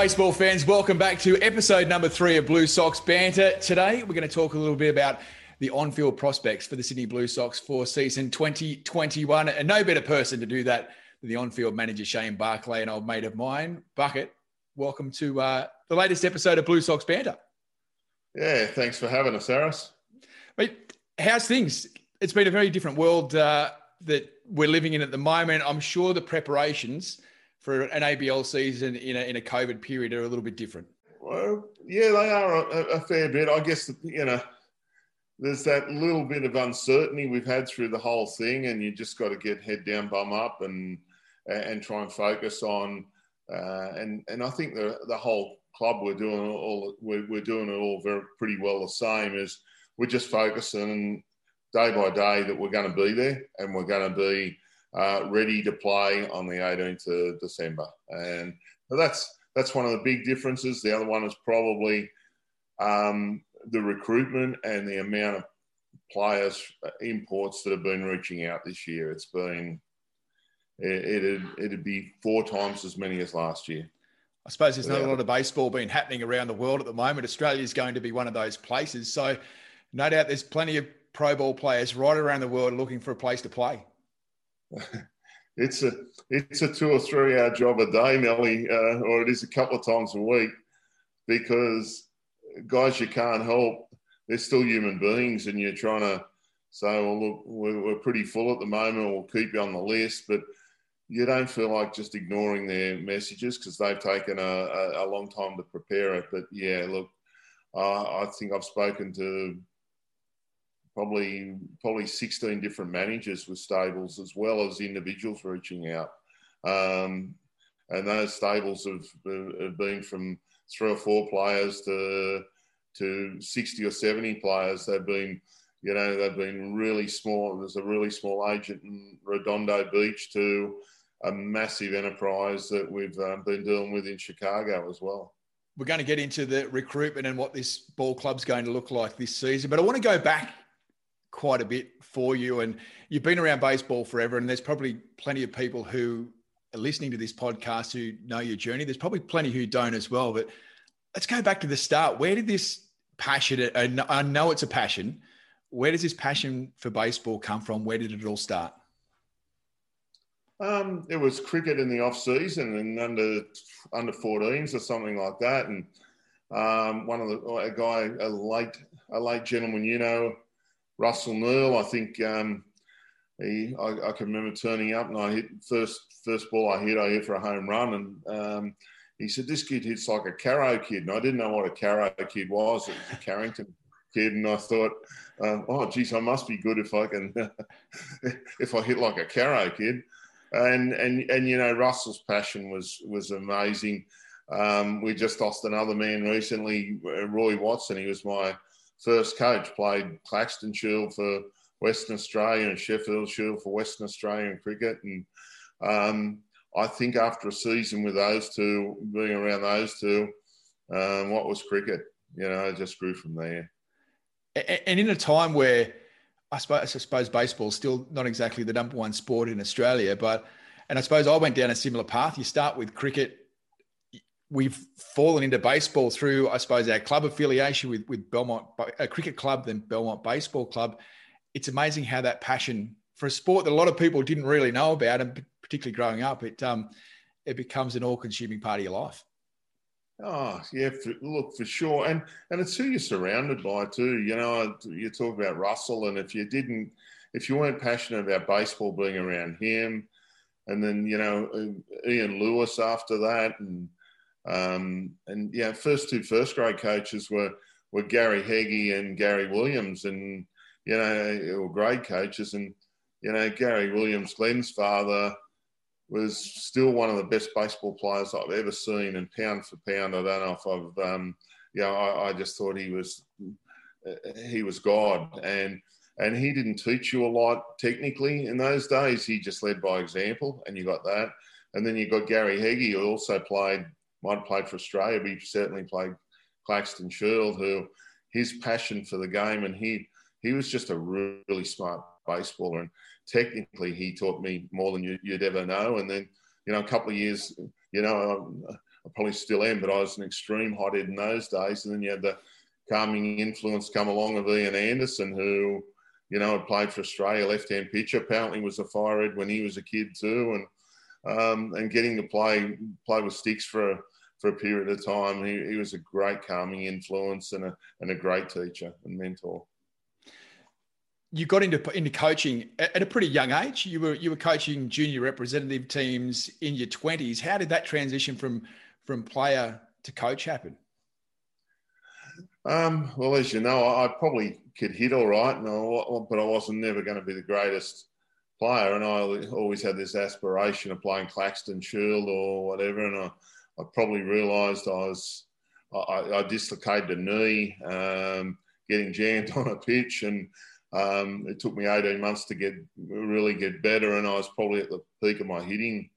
Baseball fans, welcome back to episode number three of Blue Sox Banter. Today, we're going to talk a little bit about the on field prospects for the Sydney Blue Sox for season 2021. And no better person to do that than the on field manager, Shane Barclay, an old mate of mine. Bucket, welcome to uh, the latest episode of Blue Sox Banter. Yeah, thanks for having us, Aris. Mate, how's things? It's been a very different world uh, that we're living in at the moment. I'm sure the preparations for an ABL season in a, in a COVID period are a little bit different. Well, yeah, they are a, a fair bit. I guess, you know, there's that little bit of uncertainty we've had through the whole thing, and you just got to get head down, bum up, and and try and focus on. Uh, and and I think the the whole club we're doing all we're, we're doing it all very pretty well the same. Is we're just focusing day by day that we're going to be there, and we're going to be uh, ready to play on the 18th of December. And that's that's one of the big differences. The other one is probably um, the recruitment and the amount of players uh, imports that have been reaching out this year. It's been it, it'd, it'd be four times as many as last year. I suppose there's not yeah. a lot of baseball being happening around the world at the moment. Australia is going to be one of those places. So, no doubt there's plenty of pro ball players right around the world looking for a place to play. It's a it's a two or three hour job a day, Nelly, uh, or it is a couple of times a week, because guys you can't help. They're still human beings, and you're trying to say, "Well, look, we're, pretty full at the moment. We'll keep you on the list," but you don't feel like just ignoring their messages because they've taken a, a, a, long time to prepare it. But yeah, look, uh, I think I've spoken to probably probably 16 different managers with stables as well as individuals reaching out. Um, and those stables have, have been from three or four players to to 60 or 70 players. They've been, you know, they've been really small. There's a really small agent in Redondo Beach to a massive enterprise that we've um, been dealing with in Chicago as well. We're going to get into the recruitment and what this ball club's going to look like this season, but I want to go back quite a bit for you. And you've been around baseball forever, and there's probably plenty of people who are listening to this podcast who know your journey. There's probably plenty who don't as well. But let's go back to the start. Where did this passion, and I know it's a passion, where does this passion for baseball come from? Where did it all start? Um, it was cricket in the off season and under under 14s or something like that. And um, one of the a guy, a late a late gentleman, you know, Russell Neal, I think um, he, I, I, can remember turning up and I hit first first ball I hit, I hit for a home run, and um, he said this kid hits like a Caro kid, and I didn't know what a Caro kid was. It was a Carrington kid, and I thought, um, oh geez, I must be good if I can if I hit like a Caro kid. And and and you know Russell's passion was was amazing. Um, we just lost another man recently, Roy Watson. He was my first coach, played Claxton Shield for Western Australia and Sheffield Shield for Western Australian cricket. And um, I think after a season with those two, being around those two, um, what was cricket? You know, it just grew from there. And in a time where I suppose, I suppose baseball is still not exactly the number one sport in Australia, but and I suppose I went down a similar path. You start with cricket, we've fallen into baseball through, I suppose, our club affiliation with, with Belmont, a cricket club, then Belmont Baseball Club. It's amazing how that passion for a sport that a lot of people didn't really know about, and particularly growing up, it um, it becomes an all-consuming part of your life. Oh yeah, for, look for sure, and and it's who you're surrounded by too. You know, you talk about Russell, and if you didn't, if you weren't passionate about baseball, being around him, and then you know Ian Lewis after that, and um, and yeah, first two first grade coaches were were Gary Heggie and Gary Williams, and you know, were grade coaches. And you know, Gary Williams, Glenn's father, was still one of the best baseball players I've ever seen. And pound for pound, I don't know if I've, um, you know, I, I just thought he was he was God, and and he didn't teach you a lot technically in those days. He just led by example, and you got that. And then you got Gary Heggie, who also played might have played for Australia, but he certainly played Claxton Shield, who his passion for the game, and he he was just a really smart baseballer, and technically he taught me more than you, would ever know. And then you know a couple of years, you know, I probably still am, but I was an extreme hothead in those days. And then you had the calming influence come along of Ian Anderson, who, you know, had played for Australia, left-hand pitcher. Apparently was a firehead when he was a kid too, and um, and getting to play play with sticks for a, for a period of time. He, he was a great calming influence and a and a great teacher and mentor you got into into coaching at a pretty young age. You were you were coaching junior representative teams in your twenties. How did that transition from from player to coach happen? Um, well, as you know, I, probably could hit all right, and I, but I wasn't never going to be the greatest player. And I always had this aspiration of playing Claxton Shield or whatever. And I, I probably realised I was I, I dislocated a knee, um, getting jammed on a pitch, and um, it took me 18 months to get really get better, and I was probably at the peak of my hitting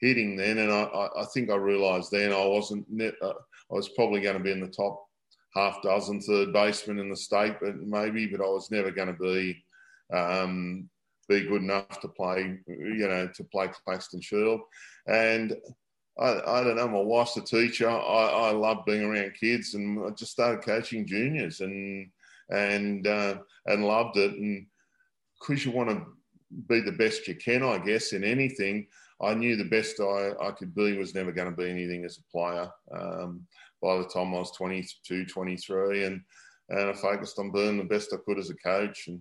hitting then. And I, I think I realised then I wasn't. Uh, I was probably going to be in the top half dozen third baseman in the state, but maybe, but I was never going to be um, be good enough to play, you know, to play Claxton Shield. And I, I, don't know, my wife's a teacher. I, I love being around kids, and I just started coaching juniors, and and uh, and loved it. And because you want to be the best you can, I guess, in anything, I knew the best I, I could be was never going to be anything as a player. Um, by the time I was 22, 23, and, and I focused on being the best I could as a coach. And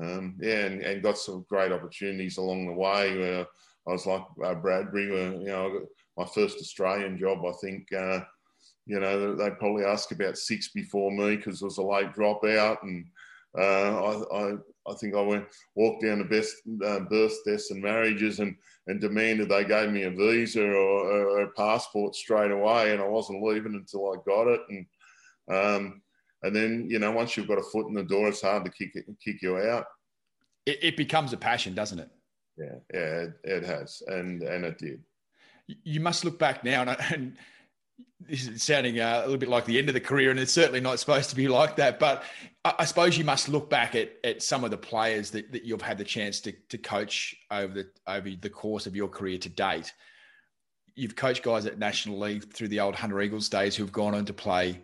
um, yeah, and, and got some great opportunities along the way. Where I was like uh, Bradbury, where, you know, my first Australian job, I think. Uh, you know, they probably asked about six before me because it was a late dropout, and uh, I, I, I, think I went walked down the best uh, birth, deaths, and marriages, and and demanded they gave me a visa or, or, a passport straight away, and I wasn't leaving until I got it, and um, and then you know once you've got a foot in the door, it's hard to kick it, kick you out. It, it becomes a passion, doesn't it? Yeah, yeah, it, it has, and and it did. You must look back now, and, and this is sounding uh, a little bit like the end of the career, and it's certainly not supposed to be like that. But I, I suppose you must look back at, at some of the players that, that you've had the chance to, to coach over the over the course of your career to date. You've coached guys at National League through the old Hunter Eagles days who've gone on to play,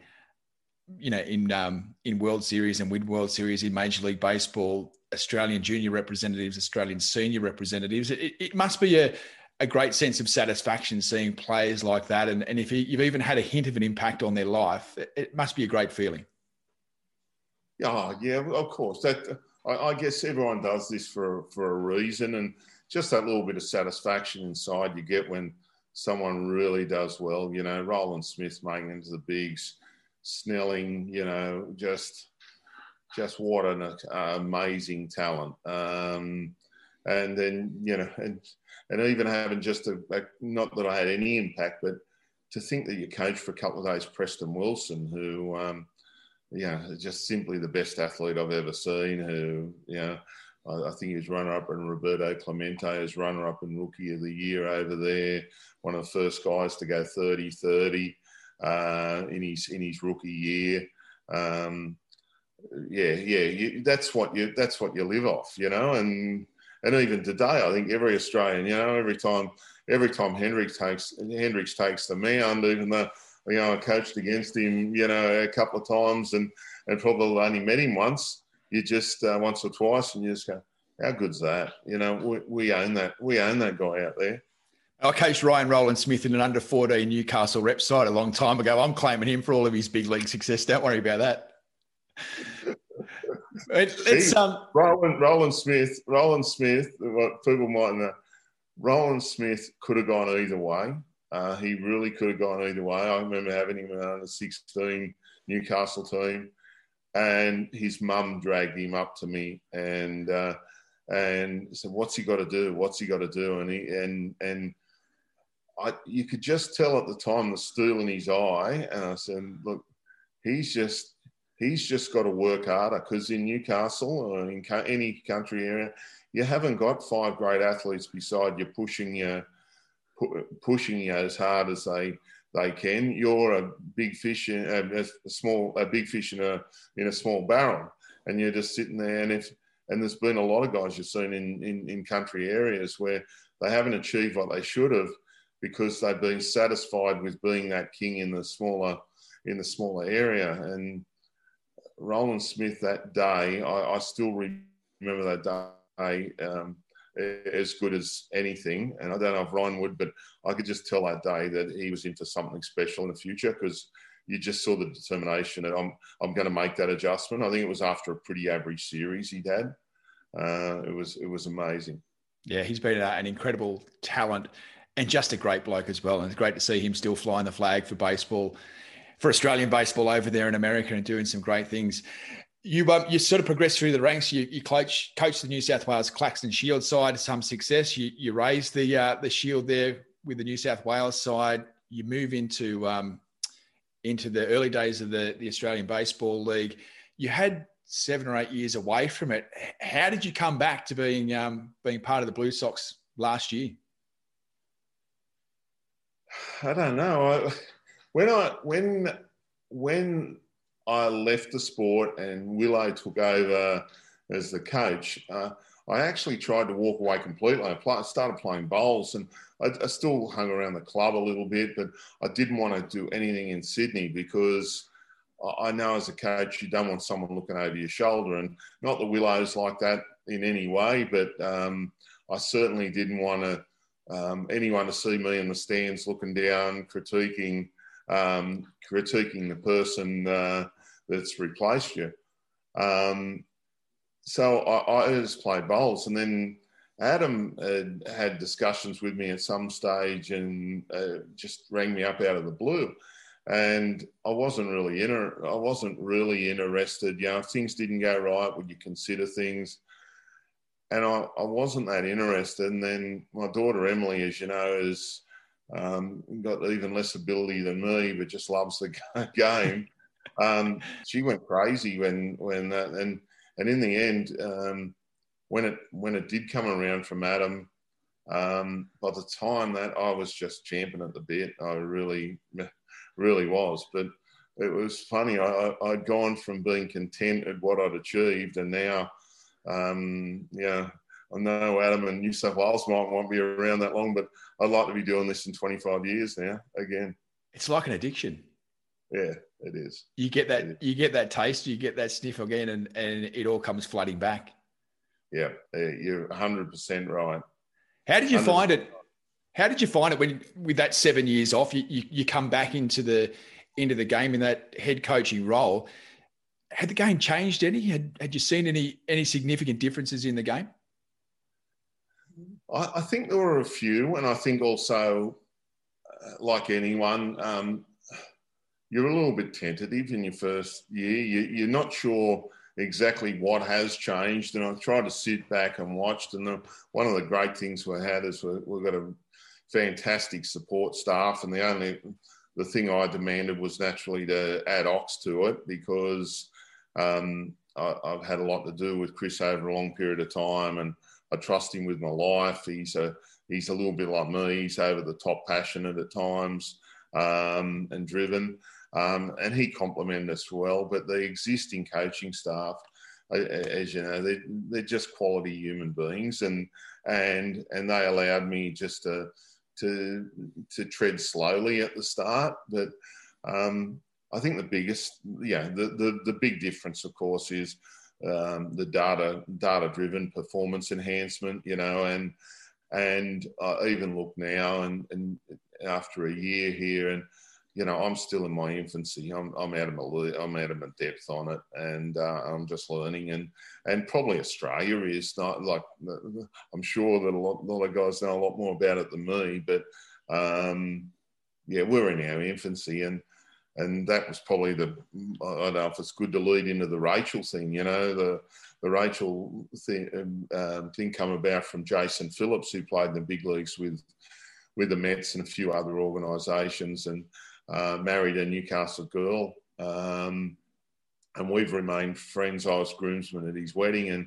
you know, in um, in World Series and win World Series in Major League Baseball. Australian junior representatives, Australian senior representatives. It, it must be a, a great sense of satisfaction seeing players like that. And, and if you've even had a hint of an impact on their life, it, must be a great feeling. Oh, yeah, of course. That I, I, guess everyone does this for, for a reason. And just that little bit of satisfaction inside you get when someone really does well. You know, Rowland-Smith making into the bigs, Snelling, you know, just just what an uh, amazing talent. Um, and then, you know, and and even having just a, a, not that I had any impact, but to think that you coached for a couple of days Preston Wilson, who, um, yeah, just simply the best athlete I've ever seen. Who, you know, I, I think he's runner up and Roberto Clemente is runner up and rookie of the year over there. One of the first guys to go 30 30 uh, in his in his rookie year. Um, yeah, yeah, you, that's what you that's what you live off, you know, and and even today, I think every Australian, you know, every time every time Hendriks takes Hendriks takes the mound, even though you know I coached against him, you know, a couple of times, and and probably only met him once. You just uh, once or twice, and you just go, "How good's that?" You know, we, we own that. We own that guy out there. I coached Ryan Rowland-Smith in an under 14 Newcastle rep side a long time ago. I'm claiming him for all of his big league success. Don't worry about that. It's um, Rowland, Roland Smith. Rowland-Smith. What people might know. Rowland-Smith could have gone either way. Uh, he really could have gone either way. I remember having him in under 16 Newcastle team, and his mum dragged him up to me and uh, and said, "What's he got to do? What's he got to do?" And he and and I, you could just tell at the time the steel in his eye, and I said, "Look, he's just he's just got to work harder because in Newcastle or in any country area, you haven't got five great athletes beside you pushing you, pushing you as hard as they they can. You're a big fish in a, a small a big fish in a in a small barrel, and you're just sitting there. And if and there's been a lot of guys you've seen in, in, in country areas where they haven't achieved what they should have because they've been satisfied with being that king in the smaller in the smaller area. And Rowland-Smith that day, I, I still remember that day um, as good as anything. And I don't know if Ryan would, but I could just tell that day that he was into something special in the future because you just saw the determination that I'm I'm going to make that adjustment. I think it was after a pretty average series he'd had. Uh, it was it was amazing. Yeah, he's been an incredible talent and just a great bloke as well. And it's great to see him still flying the flag for baseball, for Australian baseball over there in America and doing some great things. You um, you sort of progressed through the ranks. You, you coach coached the New South Wales Claxton Shield side, some success. You you raised the uh, the Shield there with the New South Wales side. You move into um, into the early days of the the Australian Baseball League. You had seven or eight years away from it. How did you come back to being um, being part of the Blue Sox last year? I don't know. I, when I when when I left the sport and Willow took over as the coach, uh, I actually tried to walk away completely. I play, started playing bowls and I, I, still hung around the club a little bit, but I didn't want to do anything in Sydney because I know as a coach, you don't want someone looking over your shoulder. And not the Willows like that in any way, but um, I certainly didn't want to, um, anyone to see me in the stands looking down, critiquing, um, critiquing the person uh, that's replaced you. Um, so I, I, just played bowls. And then Adam had, had discussions with me at some stage and uh, just rang me up out of the blue and I wasn't really in I wasn't really interested. You know, if things didn't go right, would you consider things? And I, I wasn't that interested. And then my daughter Emily, as you know, has um, got even less ability than me, but just loves the game. Um, she went crazy when when that, and and in the end, um, when it when it did come around from Adam, um, by the time that I was just champing at the bit, I really really was. But it was funny. I, had gone from being content at what I'd achieved, and now, um, yeah, I know Adam and New South Wales might won't be around that long, but I'd like to be doing this in 25 years now again. It's like an addiction. Yeah, it is. You get that. You get that taste. You get that sniff again, and and it all comes flooding back. Yeah, you're 100 percent right. How did you 100. find it? How did you find it when, with that seven years off, you, you, you come back into the into the game in that head coaching role? Had the game changed any? Had had you seen any any significant differences in the game? I, I think there were a few, and I think also, uh, like anyone, um, you're a little bit tentative in your first year. You, you're not sure exactly what has changed. And I've tried to sit back and watched. And the, one of the great things we had is we, we've got a fantastic support staff, and the only the thing I demanded was naturally to add Ox to it because um, I, have had a lot to do with Chris over a long period of time, and I trust him with my life. He's a he's a little bit like me. He's over the top passionate at times um, and driven, um, and he complemented us well. But the existing coaching staff, as you know, they're, they're just quality human beings, and and and they allowed me just to to to tread slowly at the start. But um, I think the biggest, yeah, the, the, the big difference, of course, is um, the data data driven performance enhancement. You know, and and I even look now and and after a year here and you know, I'm still in my infancy. I'm, I'm out of my I'm out of my depth on it, and uh, I'm just learning. And and probably Australia is not like I'm sure that a lot, a lot of guys know a lot more about it than me. But um, yeah, we're in our infancy, and and that was probably the I don't know if it's good to lead into the Rachel thing. You know, the the Rachel thing um, thing come about from Jason Phillips, who played in the big leagues with with the Mets and a few other organisations, and uh, married a Newcastle girl, um, and we've remained friends. I was groomsman at his wedding, and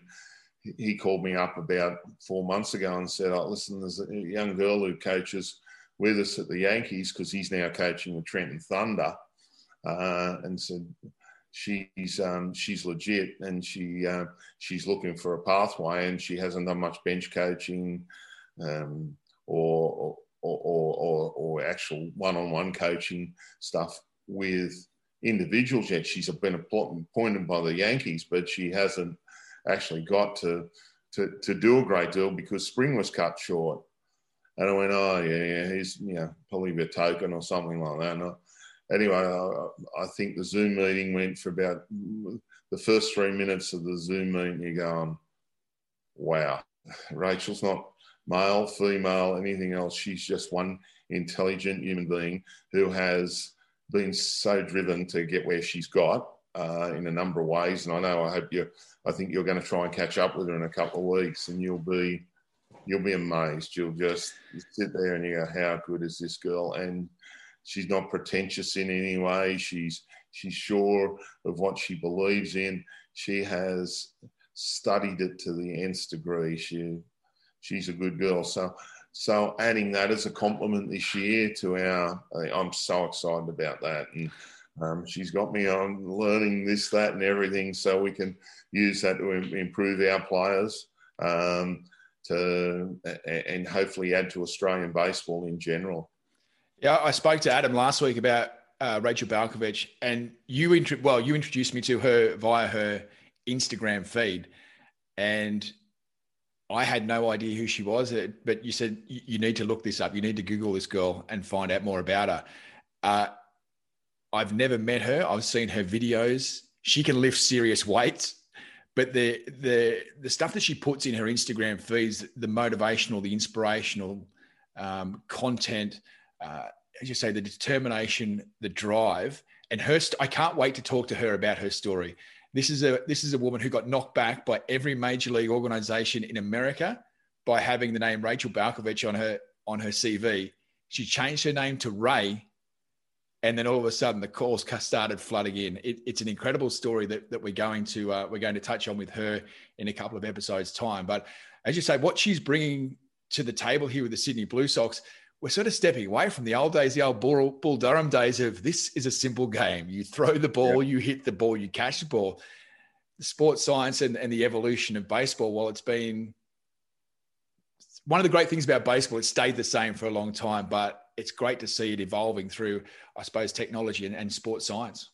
he called me up about four months ago and said, oh, "Listen, there's a young girl who coaches with us at the Yankees because he's now coaching the Trenton Thunder," uh, and said. She's um, she's legit, and she uh, she's looking for a pathway, and she hasn't done much bench coaching, um, or, or or, or, actual one-on-one coaching stuff with individuals yet. She's been appointed by the Yankees, but she hasn't actually got to, to, to do a great deal because spring was cut short. And I went, oh, yeah, yeah, he's, you know, probably a token or something like that. Anyway, I, I, think the Zoom meeting went for about the first three minutes of the Zoom meeting. You're going, wow, Rachel's not male, female, anything else. She's just one intelligent human being who has been so driven to get where she's got uh, in a number of ways. And I know I hope you, I think you're going to try and catch up with her in a couple of weeks, and you'll be, you'll be amazed. You'll just sit there and you go, how good is this girl? And she's not pretentious in any way. She's she's sure of what she believes in. She has studied it to the nth degree. She she's a good girl. So so adding that as a compliment this year to our, I'm so excited about that. And um, she's got me on learning this, that, and everything, so we can use that to improve our players. Um, to and hopefully add to Australian baseball in general. Yeah, I spoke to Adam last week about uh, Rachel Balkovec, and you well, you introduced me to her via her Instagram feed, and I had no idea who she was, uh, but you said you need to look this up. You need to Google this girl and find out more about her. Uh, I've never met her. I've seen her videos. She can lift serious weights, but the the the stuff that she puts in her Instagram feeds, the motivational, the inspirational um, content, uh, as you say, the determination, the drive, and her. St- I can't wait to talk to her about her story this is a this is a woman who got knocked back by every major league organization in America by having the name Rachel Balkovec on her on her CV. She changed her name to Ray, and then all of a sudden the calls started flooding in. It, it's an incredible story that, that we're going to uh, we're going to touch on with her in a couple of episodes time. But as you say, what she's bringing to the table here with the Sydney Blue Sox we're sort of stepping away from the old days, the old Bull, Bull Durham days of this is a simple game. You throw the ball, you hit the ball, you catch the ball. The sports science and, and the evolution of baseball, while it's been one of the great things about baseball, it stayed the same for a long time, but it's great to see it evolving through, I suppose, technology and, and sports science.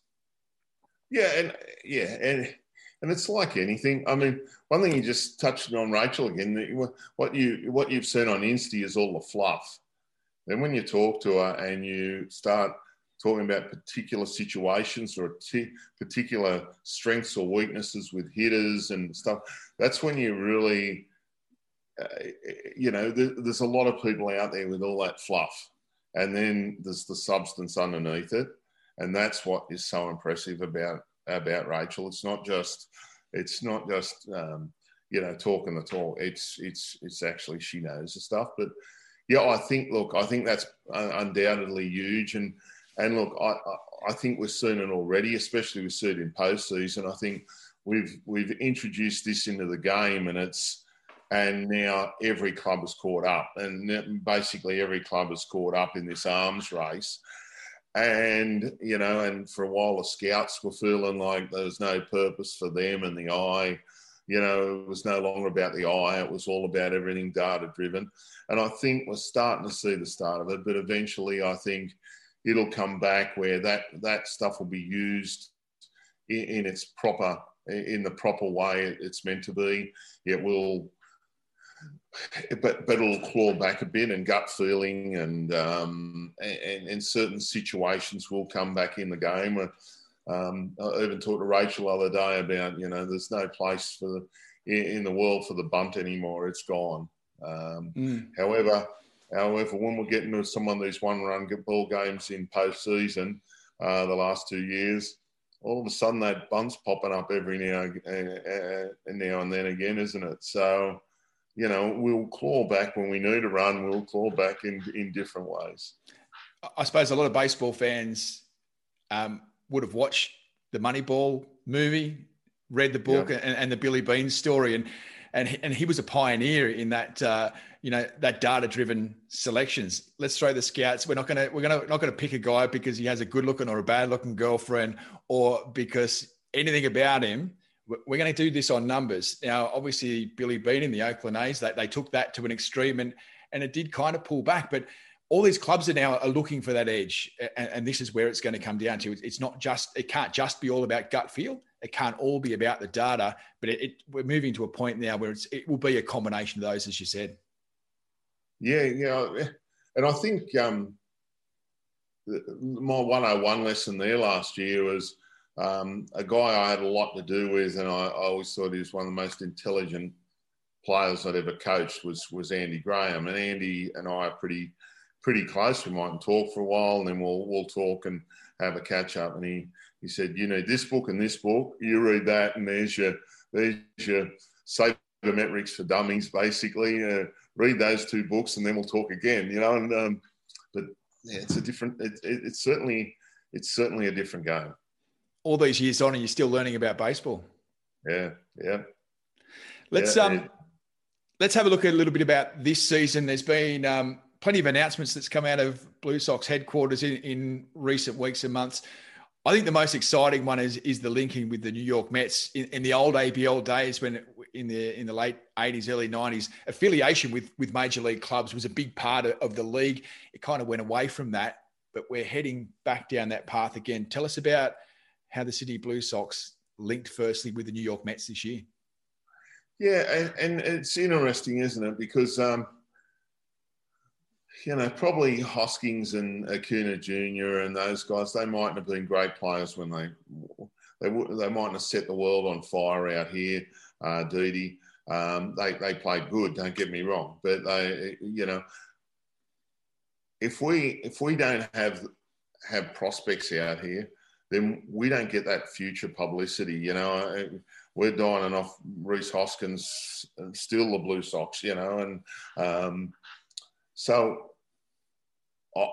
Yeah, and yeah, and and it's like anything. I mean, one thing you just touched on Rachel again. What you what you've seen on Insta is all the fluff then when you talk to her and you start talking about particular situations or t- particular strengths or weaknesses with hitters and stuff, that's when you really, uh, you know, there's a lot of people out there with all that fluff. And then there's the substance underneath it. And that's what is so impressive about about Rachel. It's not just it's not just um, you know talking the talk. It's it's it's actually she knows the stuff. But yeah, I think. Look, I think that's undoubtedly huge, and and look, I I think we've seen it already, especially with seen in postseason. I think we've we've introduced this into the game, and it's and now every club is caught up, and basically every club is caught up in this arms race. And you know, and for a while the scouts were feeling like there was no purpose for them and the eye you know, it was no longer about the eye, it was all about everything data driven. And I think we're starting to see the start of it, but eventually I think it'll come back where that, that stuff will be used in, in its proper, in the proper way it's meant to be. It will, but but it'll claw back a bit and gut feeling and um, and, and certain situations will come back in the game. Um, I even talked to Rachel the other day about, you know, there's no place for the, in, the world for the bunt anymore. It's gone. Um, mm. However, however, when we're getting to some of these one-run ball games in postseason, uh, the last two years, all of a sudden that bunt's popping up every now and now and then again, isn't it? So, you know, we'll claw back when we need to run. We'll claw back in in different ways. I suppose a lot of baseball fans um, would have watched the Moneyball movie, read the book, yeah. and, and, the Billy Beane story, and and he, and he was a pioneer in that. Uh, you know that data-driven selections. Let's throw the scouts. We're not gonna we're gonna not gonna pick a guy because he has a good-looking or a bad-looking girlfriend, or because anything about him. We're going to do this on numbers. Now, obviously, Billy Beane in the Oakland A's, they, they took that to an extreme and, and it did kind of pull back. But all these clubs are now are looking for that edge, and, and, this is where it's going to come down to. It's not just it can't just be all about gut feel. It can't all be about the data, but it, it, we're moving to a point now where it will be a combination of those, as you said. Yeah, yeah, and I think um, my 101 lesson there last year was um, a guy I had a lot to do with, and I, I always thought he was one of the most intelligent players I'd ever coached was was Andy Graham, and Andy and I are pretty pretty close. We mightn't talk for a while, and then we'll we'll talk and have a catch up. And he he said, you know, this book and this book, you read that, and there's your there's your sabermetrics for dummies, basically. Uh, read those two books, and then we'll talk again. You know, and um, but yeah, it's a different. It, it, it's certainly it's certainly a different game. All these years on, and you're still learning about baseball. Yeah, yeah. Let's yeah, um, yeah. let's have a look at a little bit about this season. There's been um, plenty of announcements that's come out of Blue Sox headquarters in, in recent weeks and months. I think the most exciting one is is the linking with the New York Mets in, in the old ABL days when in the in the late 80s early 90s affiliation with with major league clubs was a big part of, the league. It kind of went away from that but we're heading back down that path again. Tell us about how the Sydney Blue Sox linked firstly with the New York Mets this year. Yeah and, and it's interesting isn't it? Because um, you know, probably Hoskins and Acuna Jr. and those guys, they mightn't have been great players when they they they mightn't have set the world on fire out here. Uh, Didi, um, they they played good. Don't get me wrong, but they, you know, if we if we don't have have prospects out here, then we don't get that future publicity. You know, we're dining off Rhys Hoskins, still the Blue Sox. You know, and um, so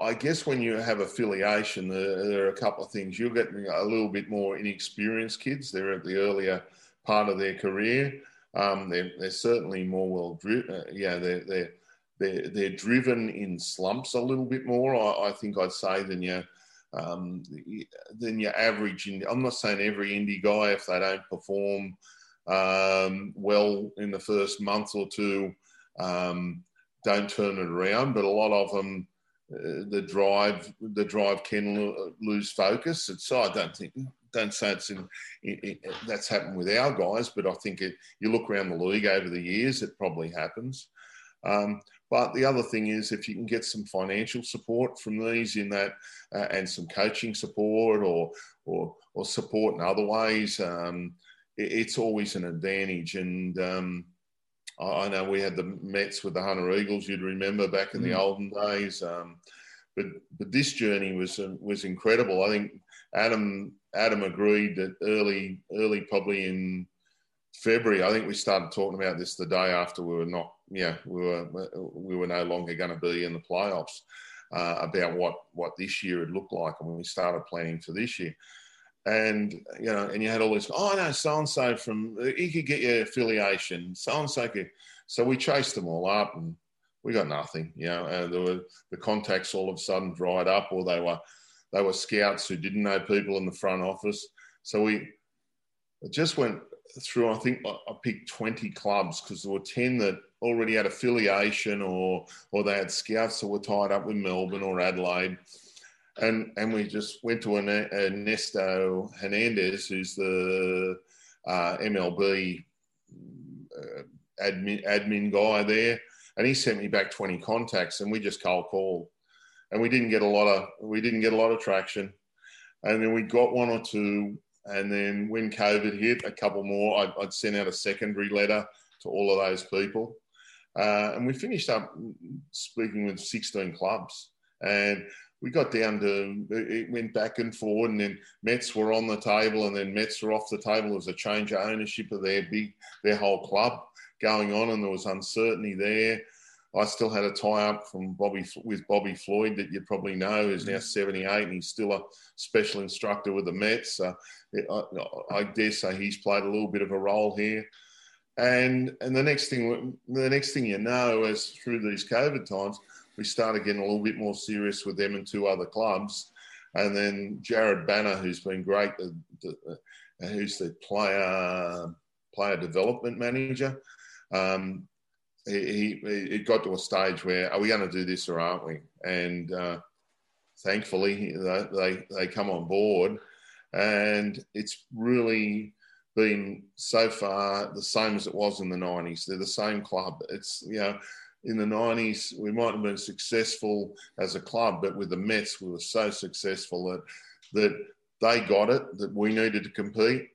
I guess when you have affiliation, there, are a couple of things. You're getting a little bit more inexperienced kids. They're at the earlier part of their career. Um, they're, they're, certainly more well driven. Uh, yeah, they're, they're, they're, they're, driven in slumps a little bit more, I, I think I'd say, than your, um, than your average. Indie. I'm not saying every indie guy, if they don't perform um, well in the first month or two, um, don't turn it around. But a lot of them, uh, the drive, the drive can lo- lose focus. It's so I don't think don't say it's in, that's happened with our guys, but I think it, you look around the league over the years, it probably happens. Um, but the other thing is, if you can get some financial support from these in that, uh, and some coaching support or or, or support in other ways, um, it, it's always an advantage. And um, I know we had the Mets with the Hunter Eagles. You'd remember back in the mm. olden days. Um, but but this journey was uh, was incredible. I think Adam Adam agreed that early early probably in February. I think we started talking about this the day after we were not yeah we were we were no longer going to be in the playoffs. Uh, about what what this year would look like, and when we started planning for this year and you know, and you had all this. Oh no, so and so from he could get your affiliation. So and so could. So we chased them all up, and we got nothing. You know, and there were the contacts all of a sudden dried up, or they were they were scouts who didn't know people in the front office. So we just went through. I think I picked twenty clubs because there were ten that already had affiliation, or or they had scouts that were tied up with Melbourne or Adelaide and and we just went to Ernesto Hernandez, who's the uh, MLB uh, admin admin guy there, and he sent me back twenty contacts, and we just cold called, and we didn't get a lot of we didn't get a lot of traction, and then we got one or two, and then when COVID hit, a couple more. I'd, I'd sent out a secondary letter to all of those people, uh, and we finished up speaking with sixteen clubs, and we got down to it went back and forward, and then Mets were on the table, and then Mets were off the table. There was a change of ownership of their big their whole club going on, and there was uncertainty there. I still had a tie up from Bobby with Bobby Floyd that you probably know is now 78 and he's still a special instructor with the Mets. I, I, dare say he's played a little bit of a role here. And and the next thing the next thing you know, as through these COVID times, we started getting a little bit more serious with them and two other clubs. And then Jared Banner, who's been great, the, the, who's the player player development manager, um, he, he it got to a stage where are we going to do this or aren't we? And uh, thankfully they they come on board, and it's really been so far the same as it was in the 90s. They're the same club. It's, you know, in the 90s, we might have been successful as a club, but with the Mets, we were so successful that, that they got it, that we needed to compete,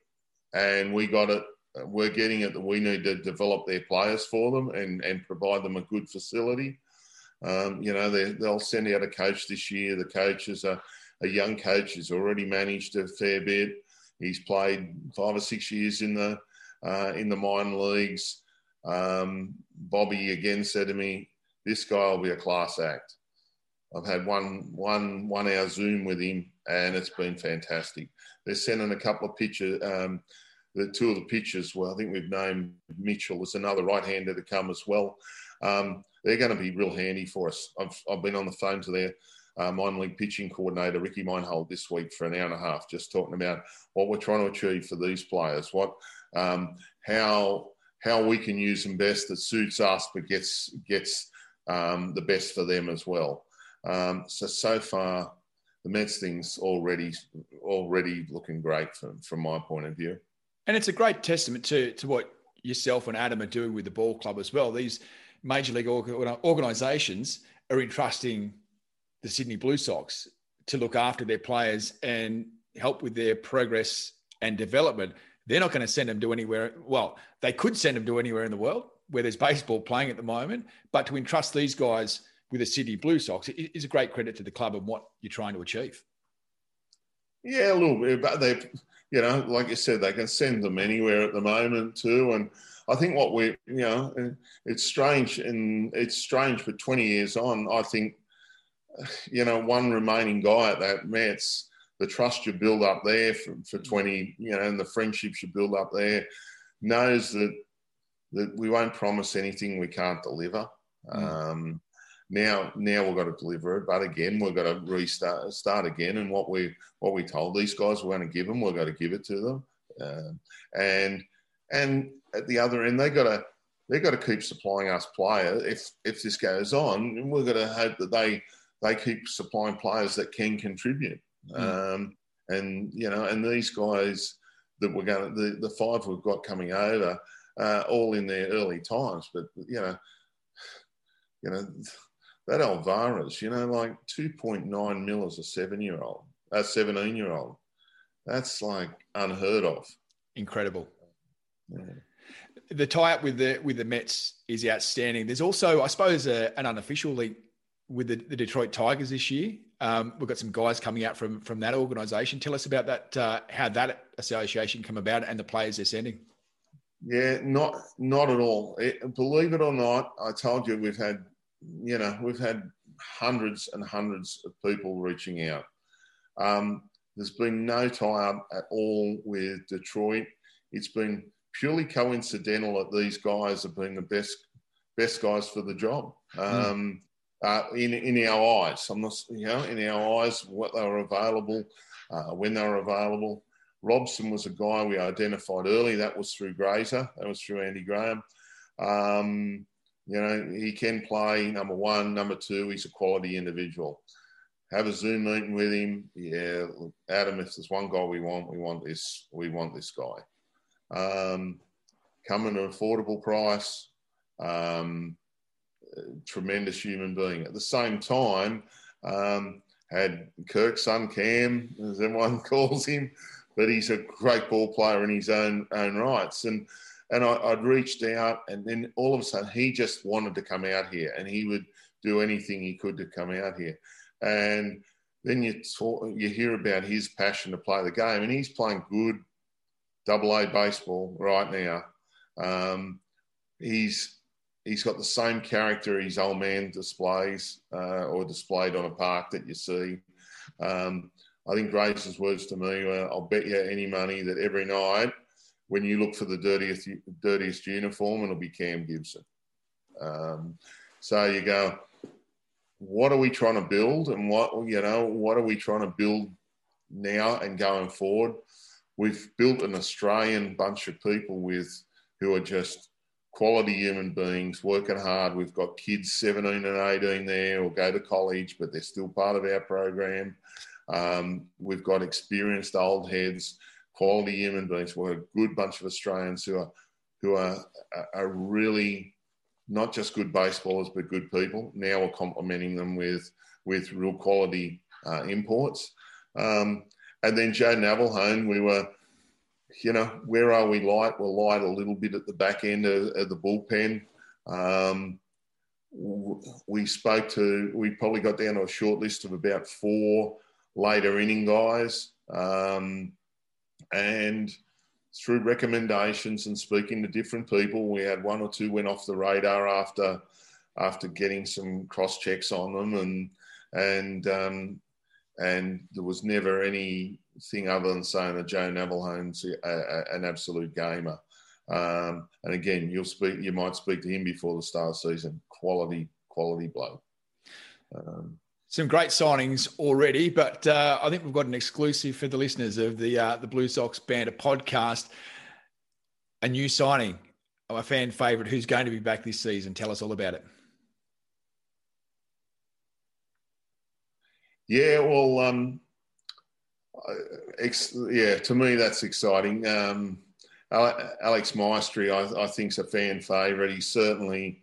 and we got it. We're getting it that we need to develop their players for them and, and provide them a good facility. Um, you know, they'll send out a coach this year. The coach is a, a young coach who's already managed a fair bit. He's played five or six years in the uh, in the minor leagues. Um, Bobby again said to me, "This guy will be a class act." I've had one one one hour Zoom with him, and it's been fantastic. They're sending a couple of pictures. Um, the two of the pitchers, well, I think we've named Mitchell as another right-hander to come as well. Um, they're going to be real handy for us. I've, I've been on the phone to their uh, minor league pitching coordinator Ricky Meinhold this week for an hour and a half, just talking about what we're trying to achieve for these players, what um, how how we can use them best that suits us, but gets gets um, the best for them as well. Um, so so far, the Mets thing's already already looking great from from my point of view. And it's a great testament to to what yourself and Adam are doing with the ball club as well. These major league organisations are entrusting the Sydney Blue Sox to look after their players and help with their progress and development. They're not going to send them to anywhere. Well, they could send them to anywhere in the world where there's baseball playing at the moment, but to entrust these guys with the Sydney Blue Sox is a great credit to the club and what you're trying to achieve. Yeah, a little bit, but they, you know, like you said, they can send them anywhere at the moment too. And I think what we, you know, it's strange, and it's strange. But 20 years on, I think you know, one remaining guy at that Mets, the trust you build up there for, for 20, you know, and the friendships you build up there, knows that that we won't promise anything we can't deliver. Mm. Um, now, now we've got to deliver it, but again, we've got to restart, start again. And what we what we told these guys we're going to give them, we've got to give it to them. Uh, and and at the other end, they got to they've got to keep supplying us players. If if this goes on, we're going to hope that they they keep supplying players that can contribute. Mm. Um, and you know, and these guys that we're going, to, the the five we've got coming over, uh, all in their early times. But you know, you know, that Alvarez, you know, like two point nine mil as a seven year old, a seventeen year old. That's like unheard of. Incredible. Yeah. The tie up with the with the Mets is outstanding. There's also, I suppose, a, an unofficial link with the, the Detroit Tigers this year. Um, we've got some guys coming out from from that organisation. Tell us about that, uh, how that association come about, and the players they're sending. Yeah, not not at all. It, believe it or not, I told you we've had, you know, we've had hundreds and hundreds of people reaching out. Um, there's been no tie-up at all with Detroit. It's been purely coincidental that these guys have been the best best guys for the job. Hmm. Um, uh, in, in our eyes. I'm not, you know, in our eyes, what they were available, uh, when they were available. Robson was a guy we identified early. That was through Grazer. That was through Andy Graham. Um, you know, he can play number one, number two. He's a quality individual. Have a Zoom meeting with him. Yeah, Adam. If there's one guy we want, we want this. We want this guy. Um, come at an affordable price. Um, tremendous human being. At the same time, um, had Kirk's son Cam, as everyone calls him, but he's a great ball player in his own own rights. And and I, would reached out, and then all of a sudden he just wanted to come out here, and he would do anything he could to come out here. And then you talk, you hear about his passion to play the game, and he's playing good double A baseball right now. Um, he's he's got the same character his old man displays uh, or displayed on a park that you see. Um, I think Grace's words to me were, I'll bet you any money that every night when you look for the dirtiest, dirtiest uniform, it'll be Cam Gibson. Um, so you go, what are we trying to build and what, you know, what are we trying to build now and going forward? We've built an Australian bunch of people with who are just quality human beings working hard. We've got kids 17 and 18 there or go to college, but they're still part of our program. Um, we've got experienced old heads, quality human beings. We're a good bunch of Australians who are who are are really not just good baseballers but good people. Now we're complementing them with with real quality uh, imports. Um, and then Joe Navalhone, we were, you know, where are we light? We're light a little bit at the back end of, of the bullpen. Um, we spoke to, we probably got down to a short list of about four later inning guys. Um, and through recommendations and speaking to different people, we had one or two went off the radar after after getting some cross checks on them, and and um, and there was never anything other than saying that Joe Navalhone's a, a, an absolute gamer. Um, and again, you'll speak, you might speak to him before the start of season. Quality, quality bloke. Um, some great signings already, but uh, I think we've got an exclusive for the listeners of the uh, the Blue Sox Banter podcast. A new signing, a fan favourite who's going to be back this season. Tell us all about it. Yeah, well, um, yeah, to me that's exciting. Um, Alex Maestri, I, I think, is a fan favourite. He's certainly,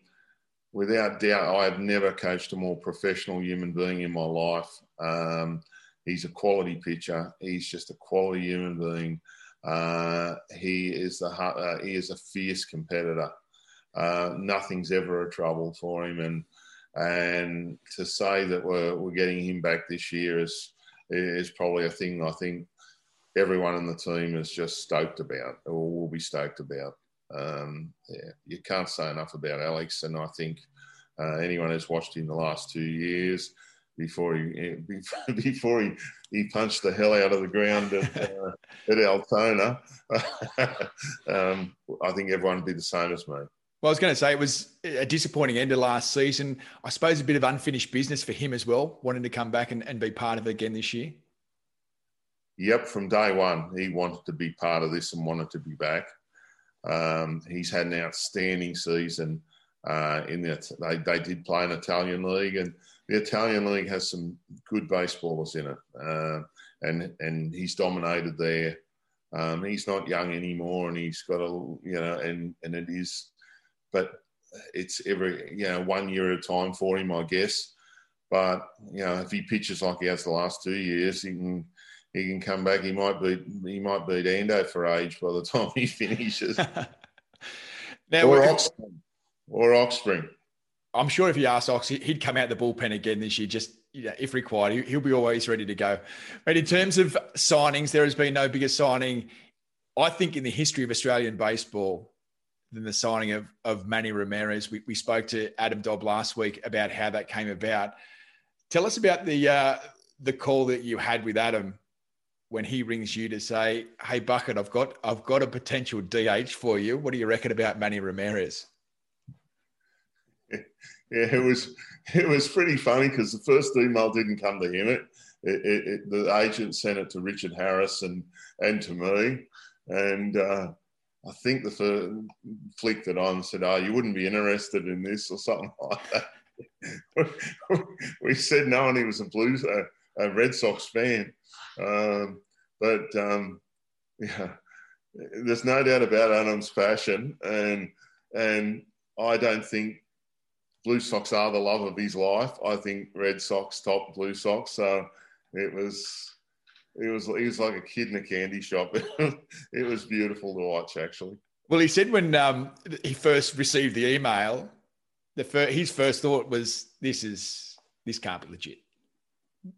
without doubt, I have never coached a more professional human being in my life. Um, he's a quality pitcher. He's just a quality human being. Uh, he is the uh, he is a fierce competitor. Uh, nothing's ever a trouble for him, and and to say that we're, we're getting him back this year is is probably a thing I think everyone in the team is just stoked about or will be stoked about. Um, yeah, you can't say enough about Alex, and I think uh, anyone who's watched him the last two years before he before he, he punched the hell out of the ground at, uh, at Altona, um, I think everyone would be the same as me. Well, I was going to say it was a disappointing end of last season. I suppose a bit of unfinished business for him as well, wanting to come back and, and be part of it again this year. Yep, from day one, he wanted to be part of this and wanted to be back. Um, he's had an outstanding season. Uh, in the, they, they did play an Italian league, and the Italian league has some good baseballers in it, uh, and and he's dominated there. Um, he's not young anymore, and he's got a you know, and and it is but it's every you know one year at a time for him, I guess. But you know, if he pitches like he has the last two years, he can he can come back. He might beat he might beat Ando for age by the time he finishes. now, or Oxspring. Or Oxspring. I'm sure if you ask Ox, he'd come out the bullpen again this year, just you know, if required. He'll be always ready to go. But in terms of signings, there has been no bigger signing, I think, in the history of Australian baseball than the signing of, of Manny Ramirez. We, we spoke to Adam Dobb last week about how that came about. Tell us about the uh, the call that you had with Adam when he rings you to say, "Hey Bucket, I've got I've got a potential DH for you. What do you reckon about Manny Ramirez?" Yeah, it was it was pretty funny because the first email didn't come to him. It, it, it, the agent sent it to Richard Harris and and to me, and uh, I think the first flicked it on said, "Oh, you wouldn't be interested in this or something like that." we said no, and he was a Blues, a, a Red Sox fan. Um, but um, yeah, there's no doubt about Adam's passion, and and I don't think Blue Sox are the love of his life. I think Red Sox top Blue Sox. So it was he was he was like a kid in a candy shop. it was beautiful to watch, actually. Well, he said when um, he first received the email, the fir- his first thought was, "This is this can't be legit.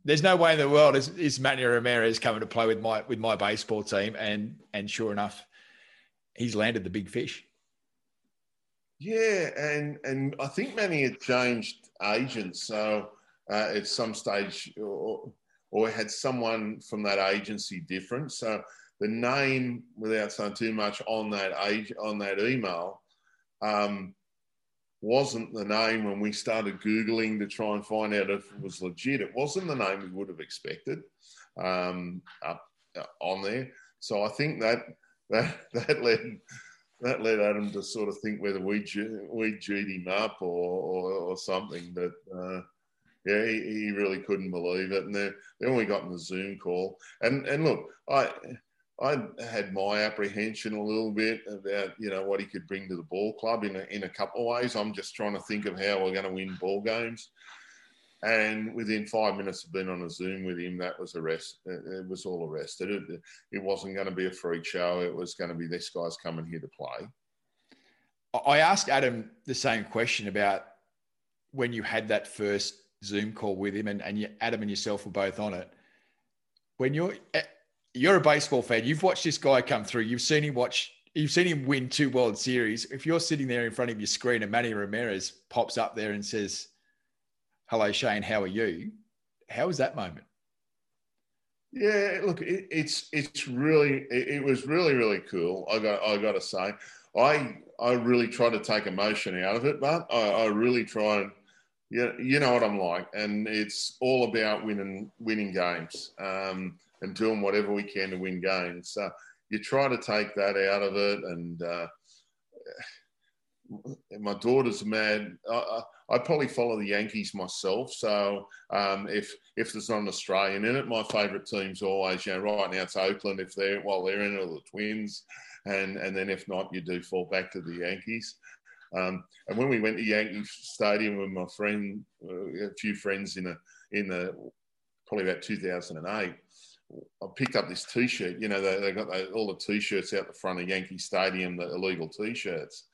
There's no way in the world is, is Manny Ramirez coming to play with my with my baseball team." And and sure enough, he's landed the big fish. Yeah, and and I think Manny had changed agents, so uh, at some stage. Or, had someone from that agency different. So the name, without saying too much on that age on that email, um, wasn't the name when we started googling to try and find out if it was legit. It wasn't the name we would have expected um, up, uh, on there. So I think that that that led that led Adam to sort of think whether we we G'd him up or, or, or something. But uh, yeah, he, he, really couldn't believe it. And then, then we got in the Zoom call. And and look, I I had my apprehension a little bit about you know what he could bring to the ball club in a, in a couple of ways. I'm just trying to think of how we're going to win ball games. And within five minutes of being on a Zoom with him, that was arrest. It was all arrested. It, it wasn't going to be a freak show. It was going to be this guy's coming here to play. I asked Adam the same question about when you had that first Zoom call with him, and, and you, Adam and yourself were both on it. When you're eh, you're a baseball fan, you've watched this guy come through. You've seen him watch. You've seen him win two World Series. If you're sitting there in front of your screen and Manny Ramirez pops up there and says, "Hello, Shane. How are you?" How was that moment? Yeah, look, it, it's it's really it, it, was really really cool. I got I got to say, I I really try to take emotion out of it, but I, I really try and yeah, you know what I'm like, and it's all about winning winning games um, and doing whatever we can to win games. So you try to take that out of it, and uh, my daughter's mad. I, I, probably follow the Yankees myself, so um, if if there's not an Australian in it, my favourite team's always you know right now it's Oakland if they're while they're in it, or the Twins, and and then if not, you do fall back to the Yankees. Um, and when we went to Yankee Stadium with my friend, uh, a few friends in a in the probably about 2008, I picked up this T-shirt. You know, they, they got they, all the T-shirts out the front of Yankee Stadium, the illegal T-shirts,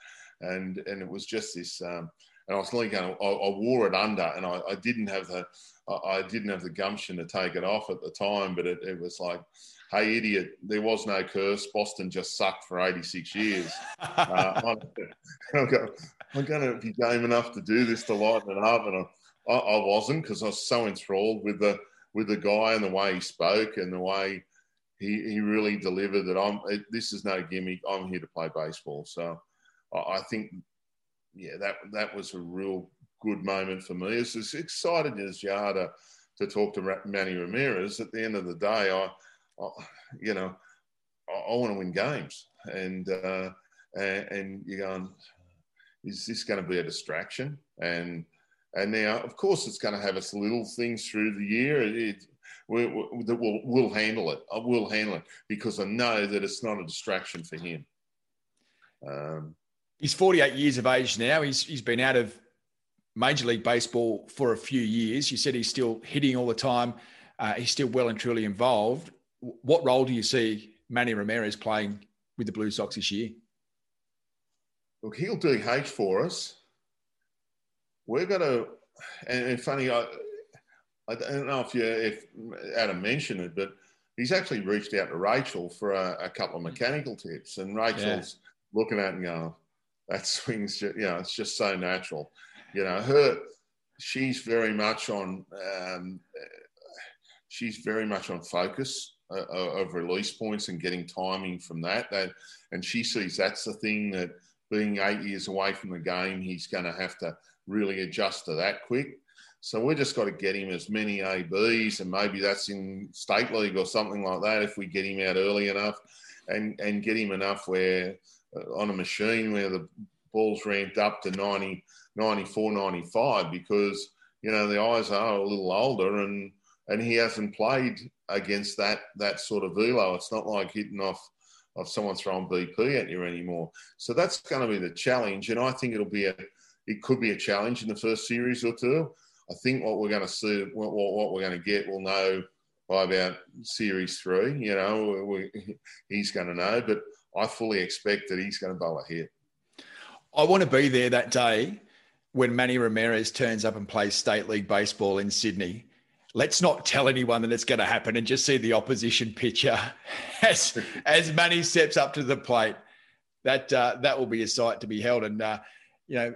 and and it was just this. Um, and I was going. I, I, wore it under, and I, I didn't have the I, I, didn't have the gumption to take it off at the time. But it, it was like hey, idiot, there was no curse. Boston just sucked for 86 years. uh, I'm, I'm going to be game enough to do this to lighten it up. And I, I wasn't because I was so enthralled with the with the guy and the way he spoke and the way he, he really delivered that I'm it, this is no gimmick. I'm here to play baseball. So I, I think, yeah, that that was a real good moment for me. It's as excited as you are to, to talk to Manny Ramirez. At the end of the day, I you know, I, want to win games, and uh, and, and you're going, is this going to be a distraction? And and now, of course, it's going to have us little things through the year. It, we, we, that we'll, we'll handle it. I will handle it because I know that it's not a distraction for him. Um, he's 48 years of age now. He's he's been out of Major League Baseball for a few years. You said he's still hitting all the time. Uh, he's still well and truly involved what role do you see Manny Ramirez playing with the Blue Sox this year? Look, he'll DH for us. We're going to, and, funny, I, I don't know if you, if Adam mentioned it, but he's actually reached out to Rachel for a, a couple of mechanical tips, and Rachel's yeah. looking at it and going, "That swings, you know, it's just so natural." You know, her, she's very much on, um, she's very much on focus uh, of release points and getting timing from that. That and she sees that's the thing that being eight years away from the game, he's going to have to really adjust to that quick. So we just got to get him as many ABs, and maybe that's in state league or something like that. If we get him out early enough, and and get him enough where uh, on a machine where the ball's ramped up to 90, 94, 95, because you know the eyes are a little older and and he hasn't played against that that sort of velo. It's not like hitting off of someone throwing BP at you anymore. So that's going to be the challenge, and I think it'll be a it could be a challenge in the first series or two. I think what we're going to see, what, what we're going to get, we'll know by about series three. You know, we, he's going to know, but I fully expect that he's going to bowl a hit. I want to be there that day when Manny Ramirez turns up and plays state league baseball in Sydney let's not tell anyone that it's going to happen and just see the opposition pitcher as as Manny steps up to the plate. That uh, that will be a sight to be held. And uh, you know,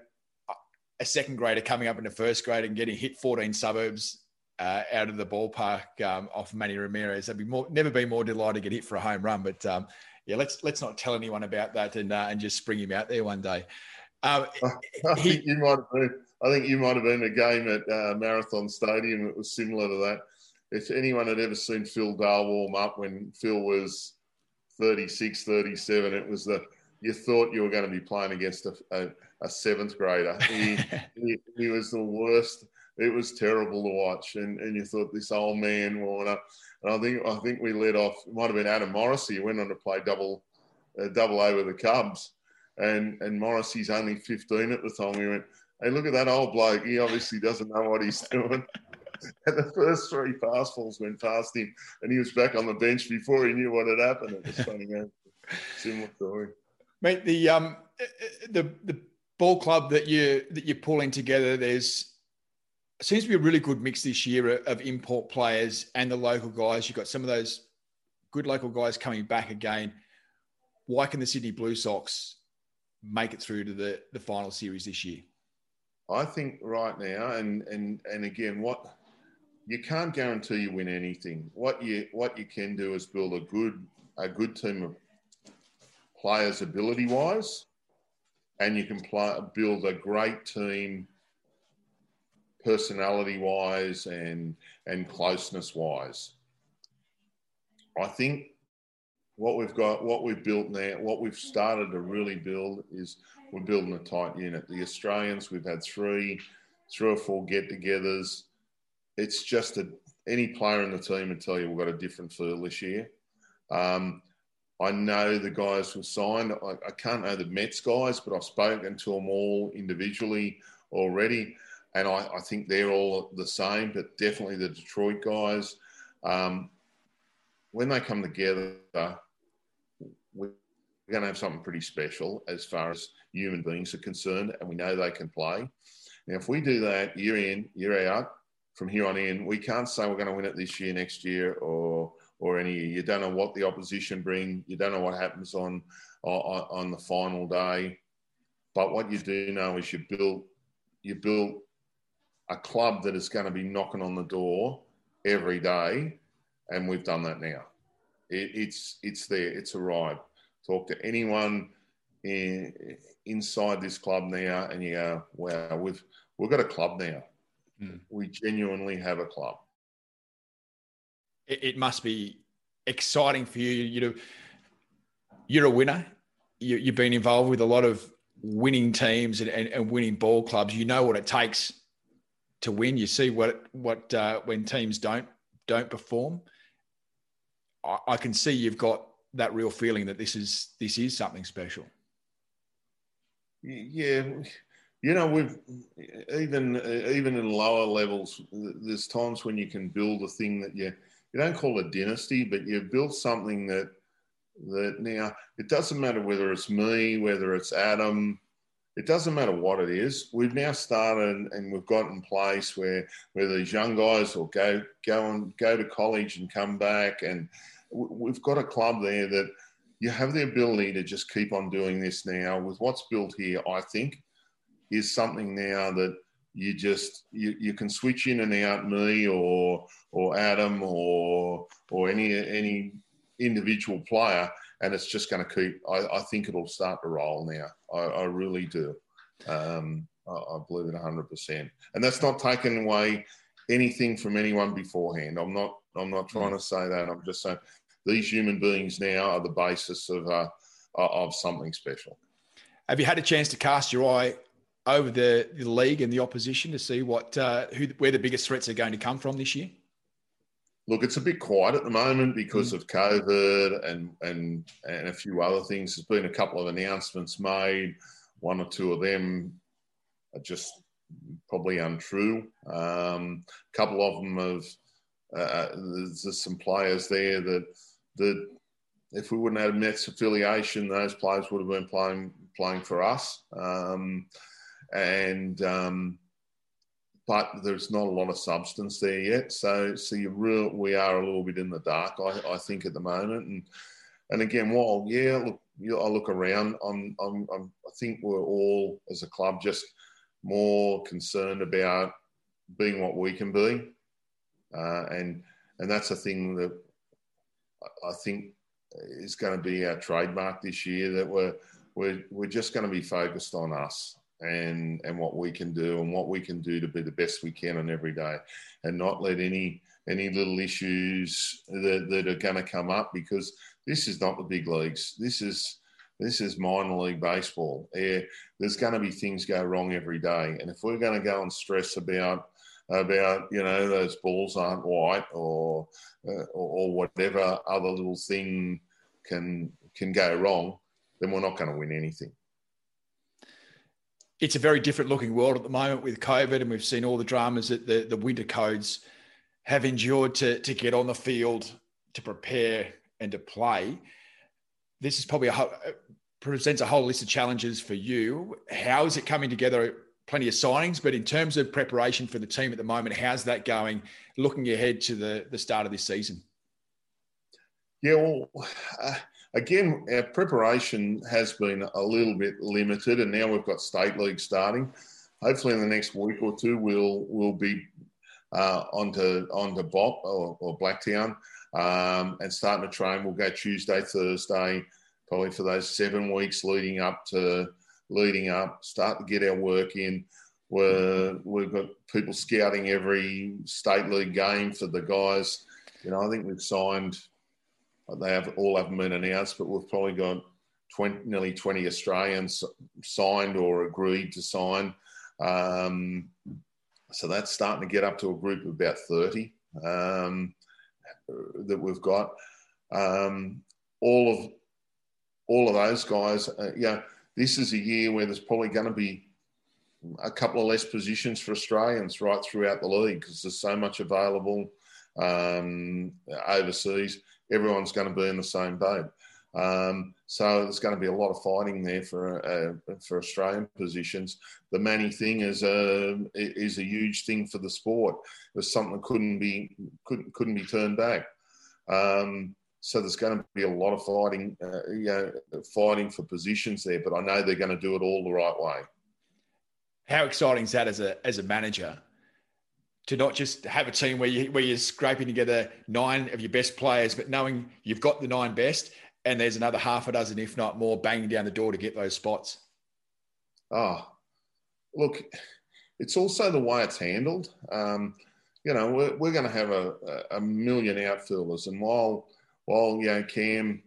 a second grader coming up into first grade and getting hit 14 suburbs uh, out of the ballpark um, off Manny Ramirez. I'd be more never been more delighted to get hit for a home run. But um, yeah, let's let's not tell anyone about that and uh, and just spring him out there one day. Um, I he, you might have been. I think you might have been a game at uh, Marathon Stadium. It was similar to that. If anyone had ever seen Phil Dale warm up when Phil was 36, 37, it was the you thought you were going to be playing against a, a, a seventh grader. He, he, he, was the worst. It was terrible to watch, and, and you thought this old man Warner. And I think I think we led off. It might have been Adam Morrissey. He went on to play double uh, double over the Cubs, and and Morrissey's only 15 at the time. We went, hey, look at that old bloke. He obviously doesn't know what he's doing. and the first three fastballs went past him, and he was back on the bench before he knew what had happened. It was funny, similar story. Mate, the um the the ball club that you that you're pulling together, there's seems to be a really good mix this year of import players and the local guys. You've got some of those good local guys coming back again. Why can the Sydney Blue Sox make it through to the, the final series this year? I think right now, and and and again, what you can't guarantee you win anything. What you what you can do is build a good a good team of players ability wise, and you can play, build a great team personality wise and and closeness wise. I think what we've got, what we've built now, what we've started to really build is we're building a tight unit. The Australians, we've had three, three or four get-togethers. It's just a any player in the team would tell you we've got a different feel this year. Um, I know the guys who signed. I, I, can't know the Mets guys, but I've spoken to them all individually already, and I, I think they're all the same. But definitely the Detroit guys, um, when they come together, we're going to have something pretty special as far as human beings are concerned, and we know they can play. Now, if we do that year in, year out, from here on in, we can't say we're going to win it this year, next year, or or any. year. You don't know what the opposition bring. You don't know what happens on on, on the final day. But what you do know is you build you build a club that is going to be knocking on the door every day, and we've done that now. It, it's it's there. It's arrived. Talk to anyone inside this club now, and you go, "Wow, we've we've got a club now. Mm. We genuinely have a club." it, it must be exciting for you. You know, you're a winner. You, you've been involved with a lot of winning teams and, and, and, winning ball clubs. You know what it takes to win. You see what what uh, when teams don't don't perform. I, I, can see you've got that real feeling that this is this is something special. Yeah, you know we've even even in lower levels. There's times when you can build a thing that you you don't call a dynasty, but you've built something that that now it doesn't matter whether it's me, whether it's Adam, it doesn't matter what it is. We've now started and we've got in place where where these young guys will go go and go to college and come back, and we've got a club there that you have the ability to just keep on doing this now with what's built here. I think is something now that you just you, you can switch in and out me or or Adam or or any any individual player, and it's just going to keep. I, I, think it'll start to roll now. I, I really do. Um, I, I, believe it hundred percent, and that's not taking away anything from anyone beforehand. I'm not. I'm not trying to say that. I'm just saying these human beings now are the basis of uh, of something special. Have you had a chance to cast your eye over the, the league and the opposition to see what uh, who where the biggest threats are going to come from this year? Look, it's a bit quiet at the moment because mm. of COVID and and and a few other things. There's been a couple of announcements made. One or two of them are just probably untrue. Um, a couple of them have. Uh, there's, there's some players there that that if we wouldn't have had Mets affiliation, those players would have been playing playing for us. Um, and um, but there's not a lot of substance there yet. So so you real we are a little bit in the dark, I, I think, at the moment. And and again, while yeah, look, I look around, I'm, I'm, I'm I think we're all as a club just more concerned about being what we can be, uh, and and that's a thing that I think is going to be our trademark this year. That we're we're we're just going to be focused on us and and what we can do and what we can do to be the best we can on every day and not let any any little issues that, that are going to come up because this is not the big leagues this is this is minor league baseball. Yeah, there's going to be things go wrong every day, and if we're going to go and stress about about you know those balls aren't white or uh, or, or whatever other little thing can can go wrong, then we're not going to win anything. It's a very different looking world at the moment with COVID, and we've seen all the dramas that the, the winter codes have endured to, to get on the field, to prepare, and to play. This is probably a presents a whole list of challenges for you. How is it coming together? Plenty of signings, but in terms of preparation for the team at the moment, how's that going? Looking ahead to the, the start of this season. Yeah, well, uh, again, our preparation has been a little bit limited, and now we've got state league starting. Hopefully, in the next week or two, we'll we'll be uh, onto onto Bop or, or Blacktown um, and starting to train. We'll go Tuesday, Thursday, probably for those seven weeks leading up to leading up. Start to get our work in. We're, we've got people scouting every state league game for the guys. You know, I think we've signed they have all haven't been announced, but we've probably got 20, nearly 20 Australians signed or agreed to sign. Um, so that's starting to get up to a group of about 30 um, that we've got. Um, all of all of those guys, uh, know, this is a year where there's probably going to be a couple of less positions for Australians right throughout the league because there's so much available um, overseas everyone's going to be in the same boat. Um, so there's going to be a lot of fighting there for uh, for Australian positions. The Manny thing is a is a huge thing for the sport. It's something that couldn't be couldn't couldn't be turned back. Um, so there's going to be a lot of fighting, uh, you know, fighting for positions there. But I know they're going to do it all the right way. How exciting is that as a as a manager? to not just have a team where you where you're scraping together nine of your best players, but knowing you've got the nine best, and there's another half a dozen, if not more, banging down the door to get those spots. Oh, look, it's also the way it's handled. Um, you know, we're, we're going to have a, a million outfielders, and while while you know Cam,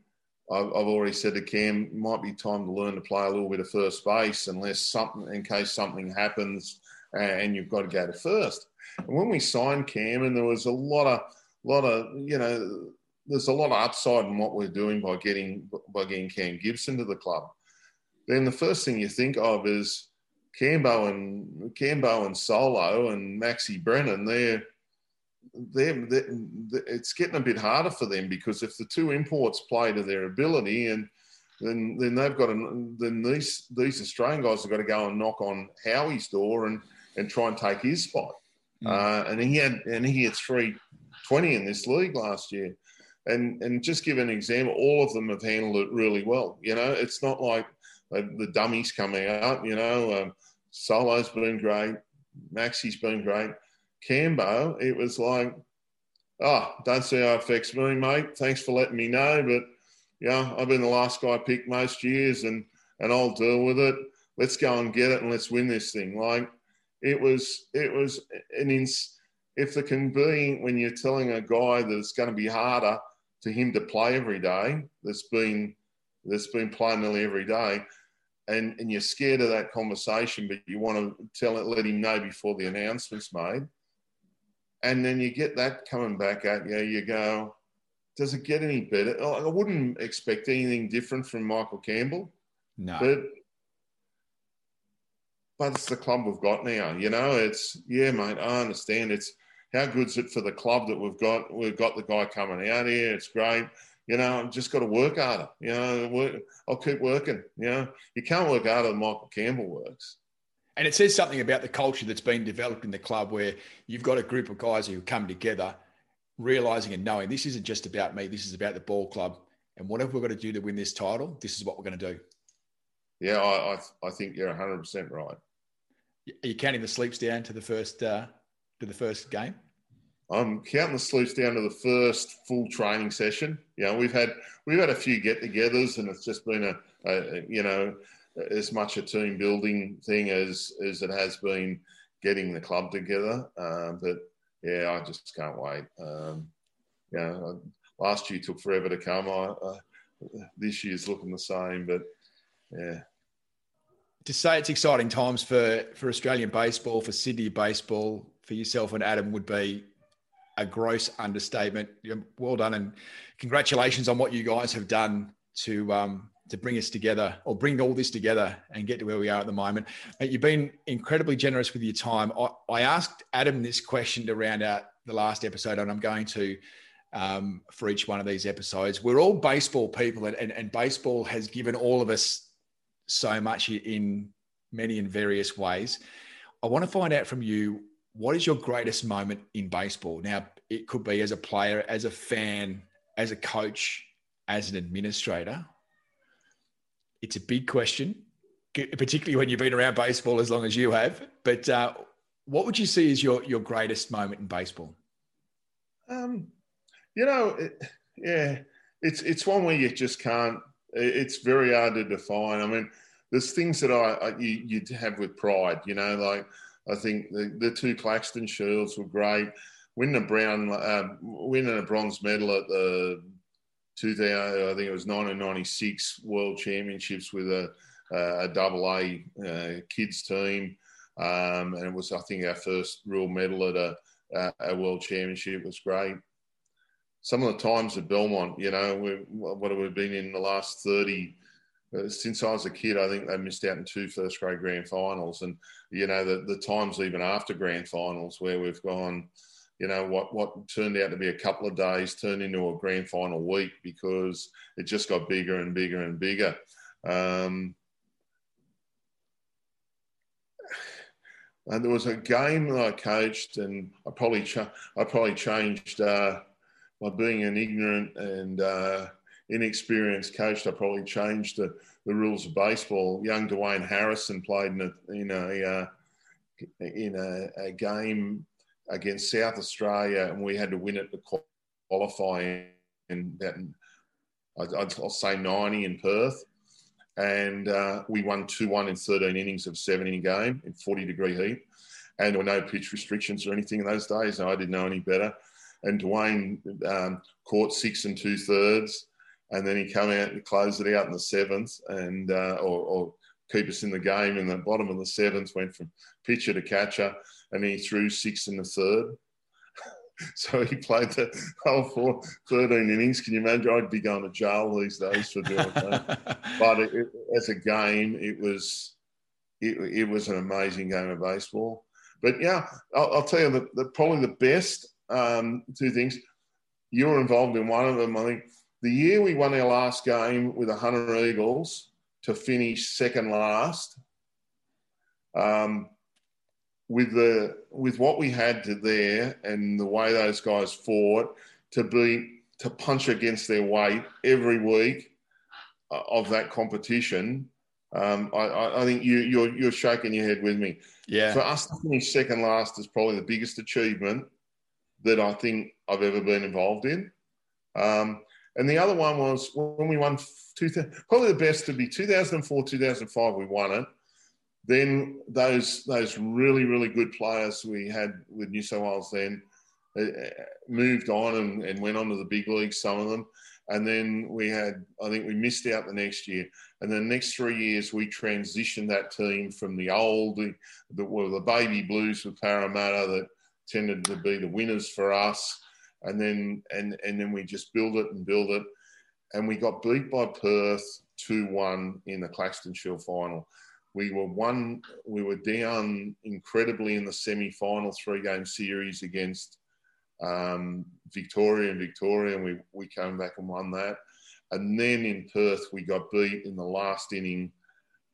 I've, I've already said to Cam, might be time to learn to play a little bit of first base, unless something in case something happens uh, and you've got to go to first. And when we signed Cam, and there was a lot of, lot of, you know, there's a lot of upside in what we're doing by getting by getting Cam Gibson to the club. Then the first thing you think of is Cambo and Cambo and Solo and Maxi Brennan. They're, they're, they're, it's getting a bit harder for them because if the two imports play to their ability and then then they've got to, then these these Australian guys have got to go and knock on Howie's door and and try and take his spot. Mm. Uh, and he had and he had three twenty in this league last year. And and just give an example, all of them have handled it really well. You know, it's not like the dummies coming out. You know, um, Solo's been great, Maxi's been great. Cambo, it was like, oh, don't see how it affects me, mate. Thanks for letting me know, but yeah, I've been the last guy picked most years, and and I'll deal with it. Let's go and get it, and let's win this thing. Like it was it was an ins if there can be when you're telling a guy that it's going to be harder for him to play every day that's been that's been playing nearly every day and and you're scared of that conversation but you want to tell it let him know before the announcement's made and then you get that coming back at you you go does it get any better oh, i wouldn't expect anything different from michael campbell no but but it's the club we've got now. You know, it's yeah, mate. I understand. It's how good's it for the club that we've got? We've got the guy coming out here. It's great. You know, I've just got to work harder. You know, work, I'll keep working. You know, you can't work harder than Michael Campbell works. And it says something about the culture that's been developed in the club where you've got a group of guys who come together, realizing and knowing this isn't just about me, this is about the ball club. And whatever we've got to do to win this title, this is what we're going to do. Yeah, I, I, I think you're 100% right. Are you counting the sleeps down to the first uh, to the first game? I'm counting the sleeps down to the first full training session. You know, we've had we've had a few get-togethers, and it's just been a, a you know as much a team building thing as as it has been getting the club together. Uh, but yeah, I just can't wait. Um, last year took forever to come. I, uh, this year's looking the same, but yeah. To say it's exciting times for for Australian baseball, for Sydney baseball, for yourself and Adam would be a gross understatement. Well done and congratulations on what you guys have done to um, to bring us together or bring all this together and get to where we are at the moment. You've been incredibly generous with your time. I, I asked Adam this question to round out the last episode, and I'm going to um, for each one of these episodes. We're all baseball people, and, and, and baseball has given all of us so much in many and various ways. I want to find out from you what is your greatest moment in baseball? Now, it could be as a player, as a fan, as a coach, as an administrator. It's a big question, particularly when you've been around baseball as long as you have. But uh, what would you see as your, your greatest moment in baseball? Um, you know, it, yeah, it's it's one where you just can't. It's very hard to define. I mean, there's things that I, I you, you'd have with pride. You know, like I think the, the two Claxton Shields were great. Winning a brown, uh, winning a bronze medal at the 2000, I think it was 1996 World Championships with a, a double A uh, kids team. Um, and it was, I think, our first real medal at a, a, World Championship It was great. Some of the times at Belmont, you know, we, what have we been in the last 30, uh, since I was a kid, I think they missed out in two first grade grand finals. And, you know, the, the times even after grand finals where we've gone, you know what what turned out to be a couple of days turned into a grand final week because it just got bigger and bigger and bigger. Um, and there was a game that I coached, and I probably I probably changed uh, by being an ignorant and uh, inexperienced coach. I probably changed the, the rules of baseball. Young Dwayne Harrison played in a in a uh, in a, a game against South Australia, and we had to win it to qualify. And that, I'll say 90 in Perth, and uh, we won 2-1 in 13 innings of seven-inning game in 40 degree heat, and there were no pitch restrictions or anything in those days. I didn't know any better. And Dwayne um, caught six and two thirds, and then he came out and closed it out in the seventh, and uh, or, or keep us in the game in the bottom of the seventh. Went from pitcher to catcher and he threw six in the third. so he played the whole four, 13 innings. Can you imagine? I'd be going to jail these days for doing that. but it, it, as a game, it was it, it, was an amazing game of baseball. But yeah, I'll, I'll tell you that the, probably the best um, two things. You were involved in one of them. I think the year we won our last game with the Hunter Eagles to finish second last. Um, with the with what we had to there and the way those guys fought to be to punch against their weight every week uh, of that competition. Um, I, I, think you, you're you're shaking your head with me. Yeah. For us to finish second last is probably the biggest achievement that I think I've ever been involved in. Um, and the other one was when we won, two, probably the best to be 2004, 2005, we won it then those those really really good players we had with New South Wales then uh, moved on and, and went on to the big leagues. Some of them, and then we had I think we missed out the next year. And the next three years we transitioned that team from the old the, the, well, the baby blues with Parramatta that tended to be the winners for us. And then and and then we just build it and build it. And we got beat by Perth 2-1 in the Claxton Shield final we were one, we were down incredibly in the semi-final three-game series against um, Victoria and Victoria, and we we came back and won that. And then in Perth, we got beat in the last inning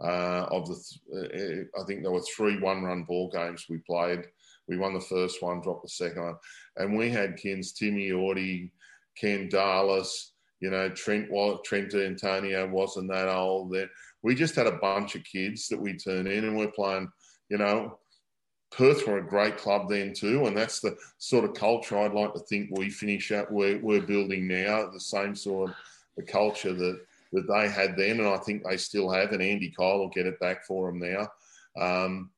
uh, of the. Th- uh, I think there were three one-run ball games we played. We won the first one, dropped the second one, and we had Kins, Timmy Auty, Ken Darlis, you know, Trent Trent Antonio wasn't that old. Then we just had a bunch of kids that we turn in, and we're playing. You know, Perth were a great club then too, and that's the sort of culture I'd like to think we finish up. We're, we're building now the same sort of the culture that that they had then, and I think they still have. And Andy Kyle will get it back for them now. Um,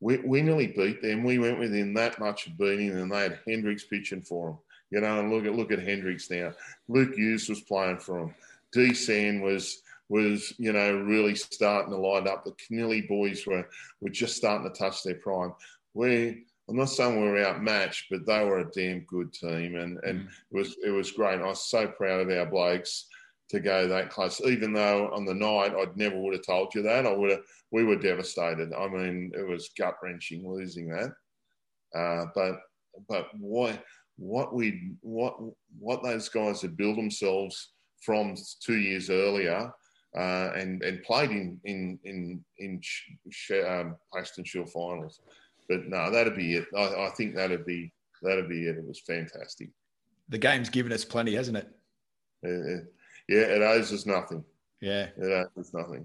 we, we nearly beat them. We went within that much of beating, and they had Hendriks pitching for them. You know, and look at look at Hendriks now. Luke Hughes was playing for them. D. San was was, you know, really starting to light up. The Kennelly boys were were just starting to touch their prime. We, I'm not saying we were outmatched, but they were a damn good team, and and mm. it was it was great. I was so proud of our blokes to go that close. Even though on the night I'd never would have told you that, I would have. We were devastated. I mean, it was gut wrenching losing that. Uh, but but what what we what what those guys had built themselves from two years earlier uh, and and played in in in in um, Claxton Shield finals. But no, that'd be it. I, I, think that'd be that'd be it. It was fantastic. The game's given us plenty, hasn't it? Uh, yeah, it owes us nothing. Yeah, it owes us nothing.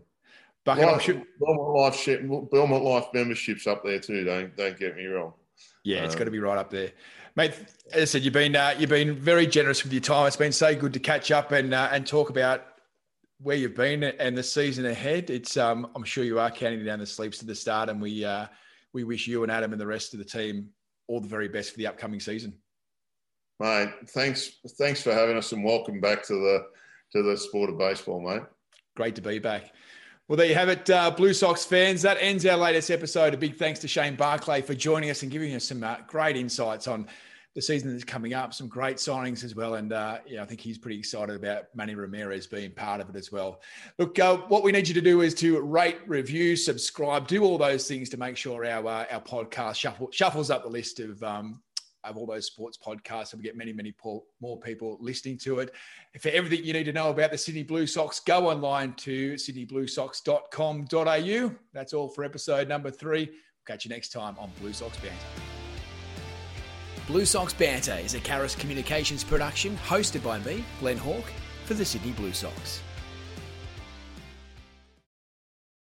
Bucket, Life, sure... Belmont Life Belmont Life memberships up there too. Don't don't get me wrong. Yeah, it's um, got to be right up there, mate. As I said, you've been uh, you've been very generous with your time. It's been so good to catch up and uh, and talk about where you've been and the season ahead. It's um, I'm sure you are counting down the sleeps to the start, and we uh, we wish you and Adam and the rest of the team all the very best for the upcoming season. Mate, thanks thanks for having us, and welcome back to the to the sport of baseball, mate. Great to be back. Well, there you have it, uh, Blue Sox fans. That ends our latest episode. A big thanks to Shane Barclay for joining us and giving us some uh, great insights on the season that's coming up. Some great signings as well, and uh, yeah, I think he's pretty excited about Manny Ramirez being part of it as well. Look, uh, what we need you to do is to rate, review, subscribe, do all those things to make sure our uh, our podcast shuffle, shuffles up the list of um, of all those sports podcasts and we get many, many more people listening to it. For everything you need to know about the Sydney Blue Sox, go online to sydneybluesox.com.au. That's all for episode number three. We'll catch you next time on Blue Sox Banter. Blue Sox Banter is a Caris Communications production hosted by me, Glenn Hawke, for the Sydney Blue Sox.